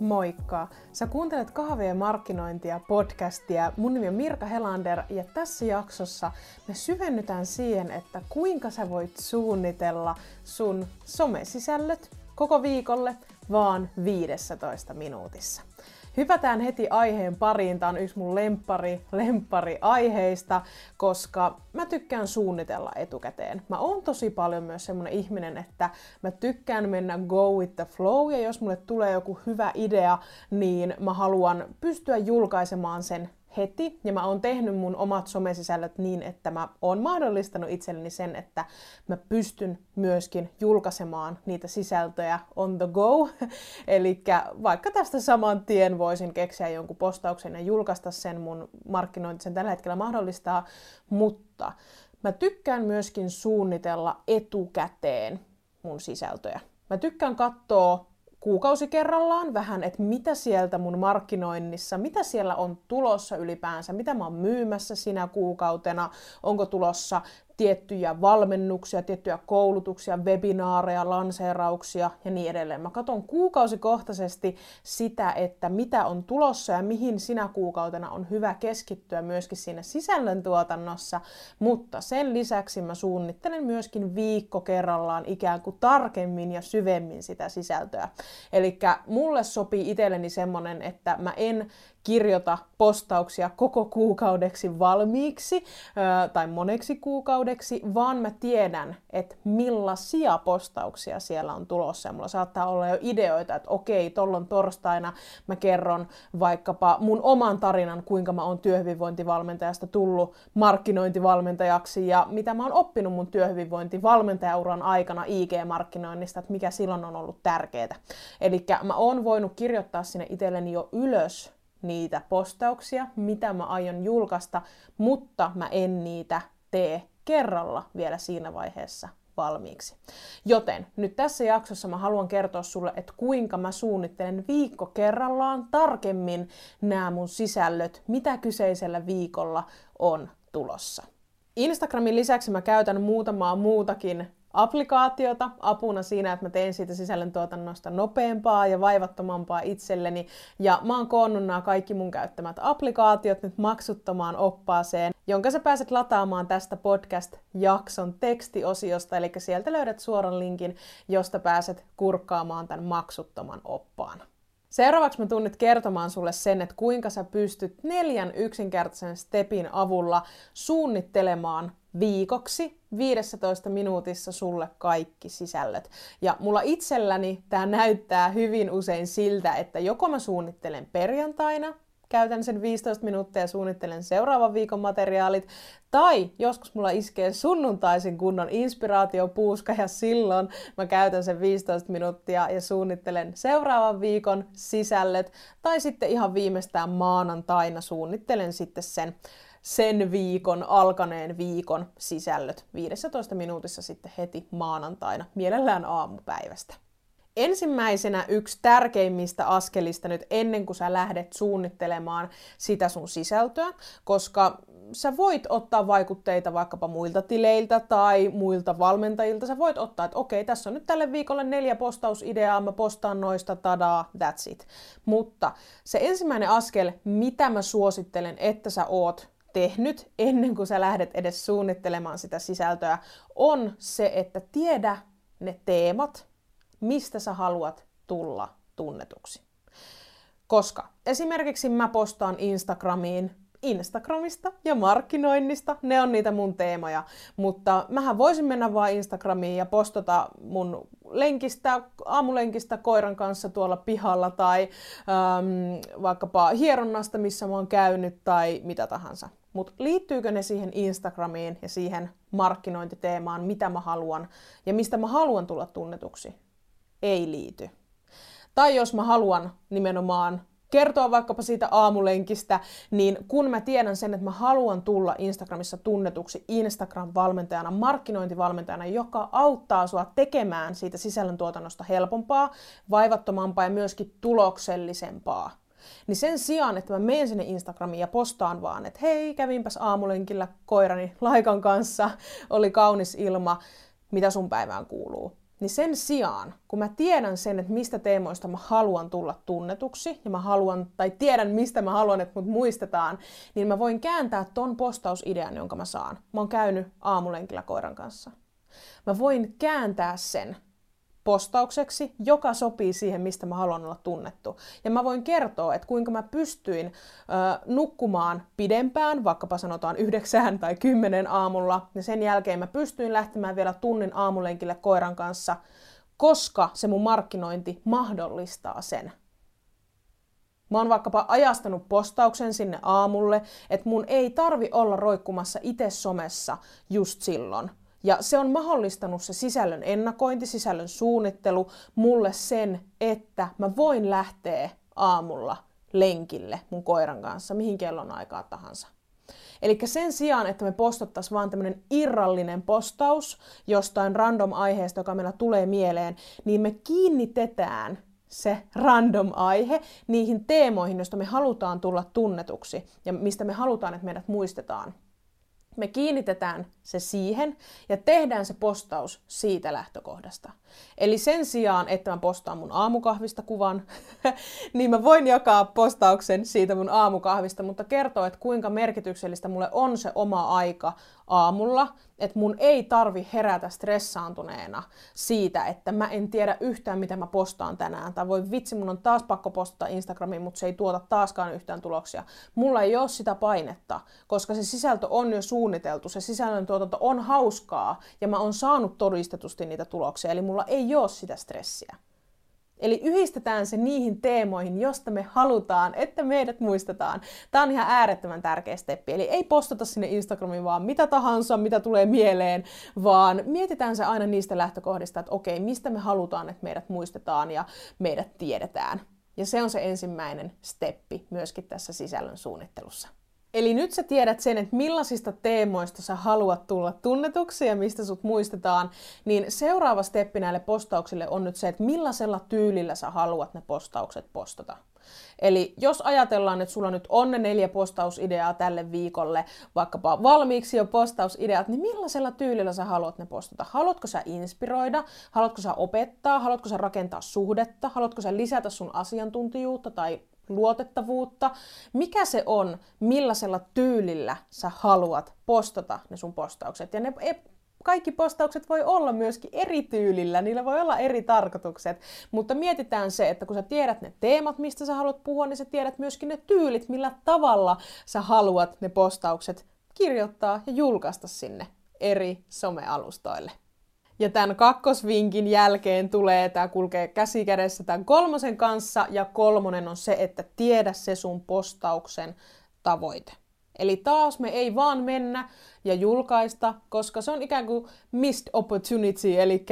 Moikka! Sä kuuntelet kahvien markkinointia podcastia. Mun nimi on Mirka Helander ja tässä jaksossa me syvennytään siihen, että kuinka sä voit suunnitella sun somesisällöt koko viikolle vaan 15 minuutissa. Hypätään heti aiheen pariin. Tämä on yksi mun lempari, lempari aiheista, koska mä tykkään suunnitella etukäteen. Mä oon tosi paljon myös semmonen ihminen, että mä tykkään mennä go with the flow, ja jos mulle tulee joku hyvä idea, niin mä haluan pystyä julkaisemaan sen heti, ja mä oon tehnyt mun omat somesisällöt niin, että mä oon mahdollistanut itselleni sen, että mä pystyn myöskin julkaisemaan niitä sisältöjä on the go. Eli vaikka tästä saman tien voisin keksiä jonkun postauksen ja julkaista sen, mun markkinointi sen tällä hetkellä mahdollistaa, mutta mä tykkään myöskin suunnitella etukäteen mun sisältöjä. Mä tykkään katsoa kuukausi kerrallaan vähän, että mitä sieltä mun markkinoinnissa, mitä siellä on tulossa ylipäänsä, mitä mä oon myymässä sinä kuukautena, onko tulossa tiettyjä valmennuksia, tiettyjä koulutuksia, webinaareja, lanseerauksia ja niin edelleen. Mä katson kuukausikohtaisesti sitä, että mitä on tulossa ja mihin sinä kuukautena on hyvä keskittyä myöskin siinä sisällöntuotannossa, mutta sen lisäksi mä suunnittelen myöskin viikko kerrallaan ikään kuin tarkemmin ja syvemmin sitä sisältöä. Eli mulle sopii itselleni semmonen, että mä en kirjoita postauksia koko kuukaudeksi valmiiksi tai moneksi kuukaudeksi, vaan mä tiedän, että millaisia postauksia siellä on tulossa. Ja mulla saattaa olla jo ideoita, että okei, tollon torstaina mä kerron vaikkapa mun oman tarinan, kuinka mä oon työhyvinvointivalmentajasta tullut markkinointivalmentajaksi ja mitä mä oon oppinut mun työhyvinvointivalmentajauran aikana IG-markkinoinnista, että mikä silloin on ollut tärkeää. Eli mä oon voinut kirjoittaa sinne itselleni jo ylös niitä postauksia, mitä mä aion julkaista, mutta mä en niitä tee kerralla vielä siinä vaiheessa valmiiksi. Joten nyt tässä jaksossa mä haluan kertoa sulle, että kuinka mä suunnittelen viikko kerrallaan tarkemmin nämä mun sisällöt, mitä kyseisellä viikolla on tulossa. Instagramin lisäksi mä käytän muutamaa muutakin applikaatiota apuna siinä, että mä teen siitä sisällöntuotannosta nopeampaa ja vaivattomampaa itselleni. Ja mä oon koonnut nämä kaikki mun käyttämät applikaatiot nyt maksuttomaan oppaaseen, jonka sä pääset lataamaan tästä podcast-jakson tekstiosiosta, eli sieltä löydät suoran linkin, josta pääset kurkkaamaan tämän maksuttoman oppaan. Seuraavaksi mä tuun nyt kertomaan sulle sen, että kuinka sä pystyt neljän yksinkertaisen stepin avulla suunnittelemaan viikoksi 15 minuutissa sulle kaikki sisällöt. Ja mulla itselläni tämä näyttää hyvin usein siltä, että joko mä suunnittelen perjantaina, käytän sen 15 minuuttia ja suunnittelen seuraavan viikon materiaalit, tai joskus mulla iskee sunnuntaisin kunnon inspiraatiopuuska ja silloin mä käytän sen 15 minuuttia ja suunnittelen seuraavan viikon sisällöt, tai sitten ihan viimeistään maanantaina suunnittelen sitten sen sen viikon, alkaneen viikon sisällöt 15 minuutissa sitten heti maanantaina, mielellään aamupäivästä. Ensimmäisenä yksi tärkeimmistä askelista nyt ennen kuin sä lähdet suunnittelemaan sitä sun sisältöä, koska sä voit ottaa vaikutteita vaikkapa muilta tileiltä tai muilta valmentajilta. Sä voit ottaa, että okei, tässä on nyt tälle viikolle neljä postausideaa, mä postaan noista, tadaa, that's it. Mutta se ensimmäinen askel, mitä mä suosittelen, että sä oot tehnyt ennen kuin sä lähdet edes suunnittelemaan sitä sisältöä, on se, että tiedä ne teemat, mistä sä haluat tulla tunnetuksi. Koska esimerkiksi mä postaan Instagramiin Instagramista ja markkinoinnista, ne on niitä mun teemoja, mutta mähän voisin mennä vaan Instagramiin ja postata mun lenkistä, aamulenkistä koiran kanssa tuolla pihalla tai äm, vaikkapa hieronnasta, missä mä oon käynyt tai mitä tahansa. Mutta liittyykö ne siihen Instagramiin ja siihen markkinointiteemaan, mitä mä haluan ja mistä mä haluan tulla tunnetuksi? Ei liity. Tai jos mä haluan nimenomaan kertoa vaikkapa siitä aamulenkistä, niin kun mä tiedän sen, että mä haluan tulla Instagramissa tunnetuksi Instagram-valmentajana, markkinointivalmentajana, joka auttaa sua tekemään siitä sisällöntuotannosta helpompaa, vaivattomampaa ja myöskin tuloksellisempaa, niin sen sijaan, että mä menen sinne Instagramiin ja postaan vaan, että hei, kävinpäs aamulenkillä koirani Laikan kanssa, oli kaunis ilma, mitä sun päivään kuuluu. niin sen sijaan, kun mä tiedän sen, että mistä teemoista mä haluan tulla tunnetuksi, ja mä haluan, tai tiedän mistä mä haluan, että mut muistetaan, niin mä voin kääntää ton postausidean, jonka mä saan. Mä oon käynyt aamulenkillä koiran kanssa. Mä voin kääntää sen postaukseksi, joka sopii siihen, mistä mä haluan olla tunnettu. Ja mä voin kertoa, että kuinka mä pystyin ö, nukkumaan pidempään, vaikkapa sanotaan yhdeksään tai kymmenen aamulla, ja sen jälkeen mä pystyin lähtemään vielä tunnin aamulenkille koiran kanssa, koska se mun markkinointi mahdollistaa sen. Mä oon vaikkapa ajastanut postauksen sinne aamulle, että mun ei tarvi olla roikkumassa itse somessa just silloin, ja se on mahdollistanut se sisällön ennakointi, sisällön suunnittelu mulle sen, että mä voin lähteä aamulla lenkille mun koiran kanssa, mihin kellon aikaa tahansa. Eli sen sijaan, että me postattaisiin vaan tämmöinen irrallinen postaus jostain random aiheesta, joka meillä tulee mieleen, niin me kiinnitetään se random aihe niihin teemoihin, joista me halutaan tulla tunnetuksi ja mistä me halutaan, että meidät muistetaan me kiinnitetään se siihen ja tehdään se postaus siitä lähtökohdasta. Eli sen sijaan, että mä postaan mun aamukahvista kuvan, niin mä voin jakaa postauksen siitä mun aamukahvista, mutta kertoo, että kuinka merkityksellistä mulle on se oma aika aamulla, että mun ei tarvi herätä stressaantuneena siitä, että mä en tiedä yhtään, mitä mä postaan tänään. Tai voi vitsi, mun on taas pakko postata Instagramiin, mutta se ei tuota taaskaan yhtään tuloksia. Mulla ei ole sitä painetta, koska se sisältö on jo suunniteltu, se sisällön tuotanto on hauskaa ja mä oon saanut todistetusti niitä tuloksia, eli mulla ei ole sitä stressiä. Eli yhdistetään se niihin teemoihin, josta me halutaan, että meidät muistetaan. Tämä on ihan äärettömän tärkeä steppi. Eli ei postata sinne Instagramiin vaan mitä tahansa, mitä tulee mieleen, vaan mietitään se aina niistä lähtökohdista, että okei, mistä me halutaan, että meidät muistetaan ja meidät tiedetään. Ja se on se ensimmäinen steppi myöskin tässä sisällön suunnittelussa. Eli nyt sä tiedät sen, että millaisista teemoista sä haluat tulla tunnetuksi ja mistä sut muistetaan, niin seuraava steppi näille postauksille on nyt se, että millaisella tyylillä sä haluat ne postaukset postata. Eli jos ajatellaan, että sulla nyt on ne neljä postausideaa tälle viikolle, vaikkapa valmiiksi jo postausideat, niin millaisella tyylillä sä haluat ne postata? Haluatko sä inspiroida? Haluatko sä opettaa? Haluatko sä rakentaa suhdetta? Haluatko sä lisätä sun asiantuntijuutta tai luotettavuutta. Mikä se on, millaisella tyylillä sä haluat postata ne sun postaukset. Ja ne e, kaikki postaukset voi olla myöskin eri tyylillä, niillä voi olla eri tarkoitukset, mutta mietitään se, että kun sä tiedät ne teemat, mistä sä haluat puhua, niin sä tiedät myöskin ne tyylit, millä tavalla sä haluat ne postaukset kirjoittaa ja julkaista sinne eri somealustoille. Ja tämän kakkosvinkin jälkeen tulee, tämä kulkee käsi kädessä tämän kolmosen kanssa, ja kolmonen on se, että tiedä se sun postauksen tavoite. Eli taas me ei vaan mennä ja julkaista, koska se on ikään kuin missed opportunity, eli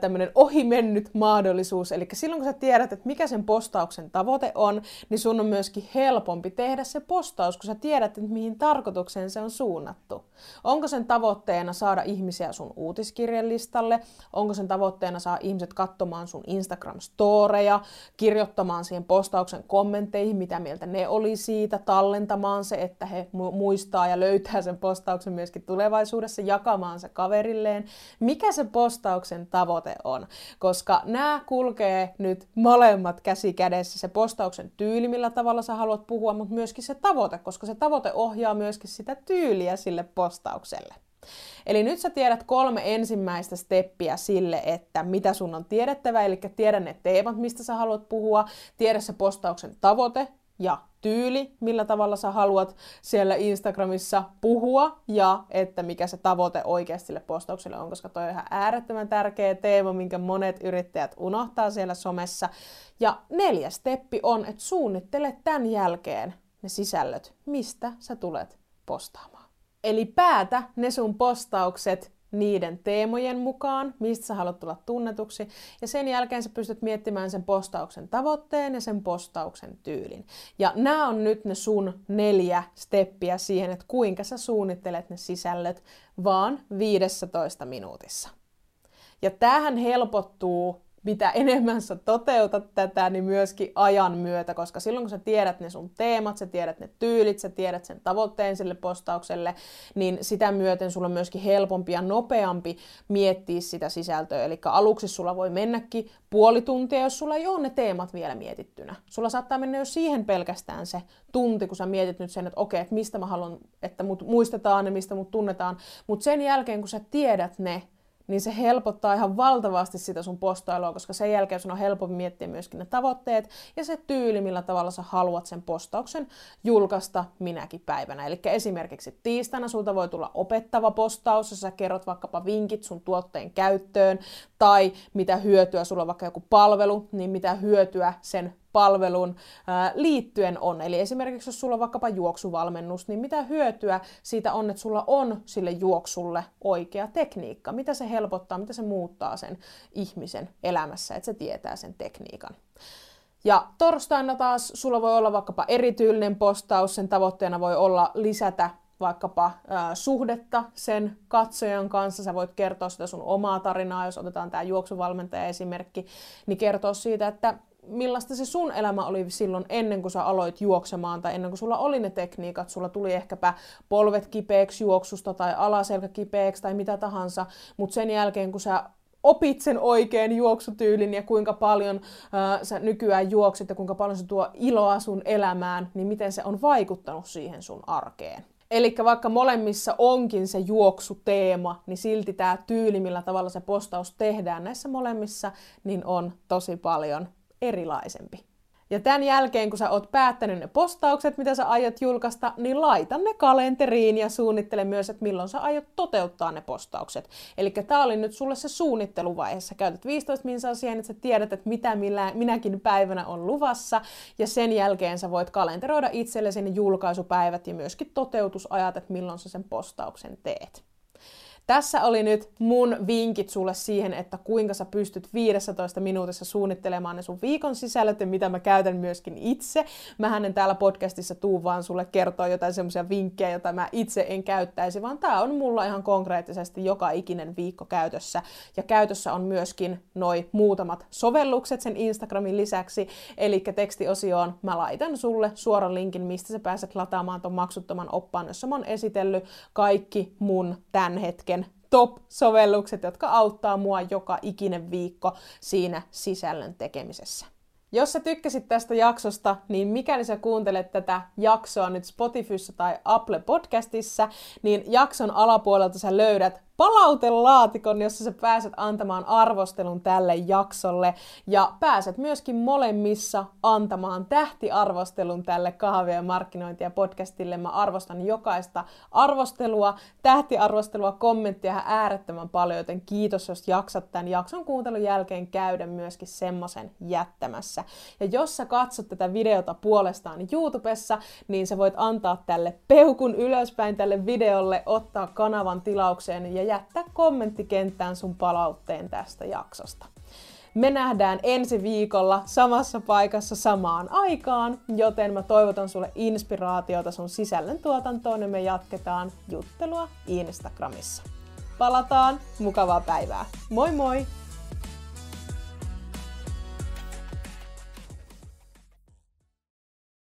tämmöinen ohimennyt mahdollisuus. Eli silloin kun sä tiedät, että mikä sen postauksen tavoite on, niin sun on myöskin helpompi tehdä se postaus, kun sä tiedät, että mihin tarkoitukseen se on suunnattu. Onko sen tavoitteena saada ihmisiä sun uutiskirjan listalle? Onko sen tavoitteena saada ihmiset katsomaan sun Instagram-storeja, kirjoittamaan siihen postauksen kommentteihin, mitä mieltä ne oli siitä, tallentamaan se, että he muistaa ja löytää sen postauksen myöskin tulevaisuudessa jakamaan se kaverilleen, mikä se postauksen tavoite on. Koska nämä kulkee nyt molemmat käsi kädessä, se postauksen tyyli, millä tavalla sä haluat puhua, mutta myöskin se tavoite, koska se tavoite ohjaa myöskin sitä tyyliä sille postaukselle. Eli nyt sä tiedät kolme ensimmäistä steppiä sille, että mitä sun on tiedettävä, eli tiedä ne teemat, mistä sä haluat puhua, tiedä se postauksen tavoite, ja tyyli, millä tavalla sä haluat siellä Instagramissa puhua ja että mikä se tavoite oikeasti sille postaukselle on, koska toi on ihan äärettömän tärkeä teema, minkä monet yrittäjät unohtaa siellä somessa. Ja neljäs steppi on, että suunnittele tämän jälkeen ne sisällöt, mistä sä tulet postaamaan. Eli päätä ne sun postaukset niiden teemojen mukaan, mistä sä haluat tulla tunnetuksi, ja sen jälkeen sä pystyt miettimään sen postauksen tavoitteen ja sen postauksen tyylin. Ja nämä on nyt ne sun neljä steppiä siihen, että kuinka sä suunnittelet ne sisällöt vaan 15 minuutissa. Ja tämähän helpottuu mitä enemmän sä toteutat tätä, niin myöskin ajan myötä, koska silloin kun sä tiedät ne sun teemat, sä tiedät ne tyylit, sä tiedät sen tavoitteen sille postaukselle, niin sitä myöten sulla on myöskin helpompi ja nopeampi miettiä sitä sisältöä. Eli aluksi sulla voi mennäkin puoli tuntia, jos sulla ei ole ne teemat vielä mietittynä. Sulla saattaa mennä jo siihen pelkästään se tunti, kun sä mietit nyt sen, että okei, että mistä mä haluan, että mut muistetaan ja mistä mut tunnetaan. Mutta sen jälkeen, kun sä tiedät ne, niin se helpottaa ihan valtavasti sitä sun postailua, koska sen jälkeen sun on helpompi miettiä myöskin ne tavoitteet ja se tyyli, millä tavalla sä haluat sen postauksen julkaista minäkin päivänä. Eli esimerkiksi tiistaina sulta voi tulla opettava postaus, jossa sä kerrot vaikkapa vinkit sun tuotteen käyttöön, tai mitä hyötyä sulla on vaikka joku palvelu, niin mitä hyötyä sen palvelun liittyen on. Eli esimerkiksi jos sulla on vaikkapa juoksuvalmennus, niin mitä hyötyä siitä on, että sulla on sille juoksulle oikea tekniikka? Mitä se helpottaa, mitä se muuttaa sen ihmisen elämässä, että se tietää sen tekniikan. Ja torstaina taas sulla voi olla vaikkapa erityylinen postaus, sen tavoitteena voi olla lisätä vaikkapa ää, suhdetta sen katsojan kanssa, sä voit kertoa sitä sun omaa tarinaa, jos otetaan tämä juoksuvalmentaja esimerkki, niin kertoa siitä, että millaista se sun elämä oli silloin ennen kuin sä aloit juoksemaan tai ennen kuin sulla oli ne tekniikat, sulla tuli ehkäpä polvet kipeäksi juoksusta tai alaselkä kipeäksi tai mitä tahansa, mutta sen jälkeen kun sä opit sen oikean juoksutyylin ja kuinka paljon äh, sä nykyään juoksit ja kuinka paljon se tuo iloa sun elämään, niin miten se on vaikuttanut siihen sun arkeen. Eli vaikka molemmissa onkin se juoksuteema, niin silti tämä tyyli, millä tavalla se postaus tehdään näissä molemmissa, niin on tosi paljon erilaisempi. Ja tämän jälkeen, kun sä oot päättänyt ne postaukset, mitä sä aiot julkaista, niin laita ne kalenteriin ja suunnittele myös, että milloin sä aiot toteuttaa ne postaukset. Eli tää oli nyt sulle se suunnitteluvaihe. Sä käytät 15 minsaa siihen, että sä tiedät, että mitä millä, minäkin päivänä on luvassa. Ja sen jälkeen sä voit kalenteroida itsellesi ne julkaisupäivät ja myöskin toteutusajat, että milloin sä sen postauksen teet. Tässä oli nyt mun vinkit sulle siihen, että kuinka sä pystyt 15 minuutissa suunnittelemaan ne sun viikon sisällöt ja mitä mä käytän myöskin itse. Mä en täällä podcastissa tuu vaan sulle kertoa jotain semmoisia vinkkejä, joita mä itse en käyttäisi, vaan tää on mulla ihan konkreettisesti joka ikinen viikko käytössä. Ja käytössä on myöskin noi muutamat sovellukset sen Instagramin lisäksi, eli tekstiosioon mä laitan sulle suoran linkin, mistä sä pääset lataamaan ton maksuttoman oppaan, jossa mä oon esitellyt kaikki mun tämän hetken top-sovellukset, jotka auttaa mua joka ikinen viikko siinä sisällön tekemisessä. Jos sä tykkäsit tästä jaksosta, niin mikäli sä kuuntelet tätä jaksoa nyt Spotifyssa tai Apple Podcastissa, niin jakson alapuolelta sä löydät palautelaatikon, jossa sä pääset antamaan arvostelun tälle jaksolle ja pääset myöskin molemmissa antamaan tähtiarvostelun tälle kahvia markkinointia podcastille. Mä arvostan jokaista arvostelua, tähtiarvostelua, kommenttia äärettömän paljon, joten kiitos, jos jaksat tämän jakson kuuntelun jälkeen käydä myöskin semmoisen jättämässä. Ja jos sä katsot tätä videota puolestaan YouTubessa, niin sä voit antaa tälle peukun ylöspäin tälle videolle, ottaa kanavan tilaukseen ja jättää kommenttikenttään sun palautteen tästä jaksosta. Me nähdään ensi viikolla samassa paikassa samaan aikaan, joten mä toivotan sulle inspiraatiota sun sisällön tuotantoon ja me jatketaan juttelua Instagramissa. Palataan, mukavaa päivää. Moi moi!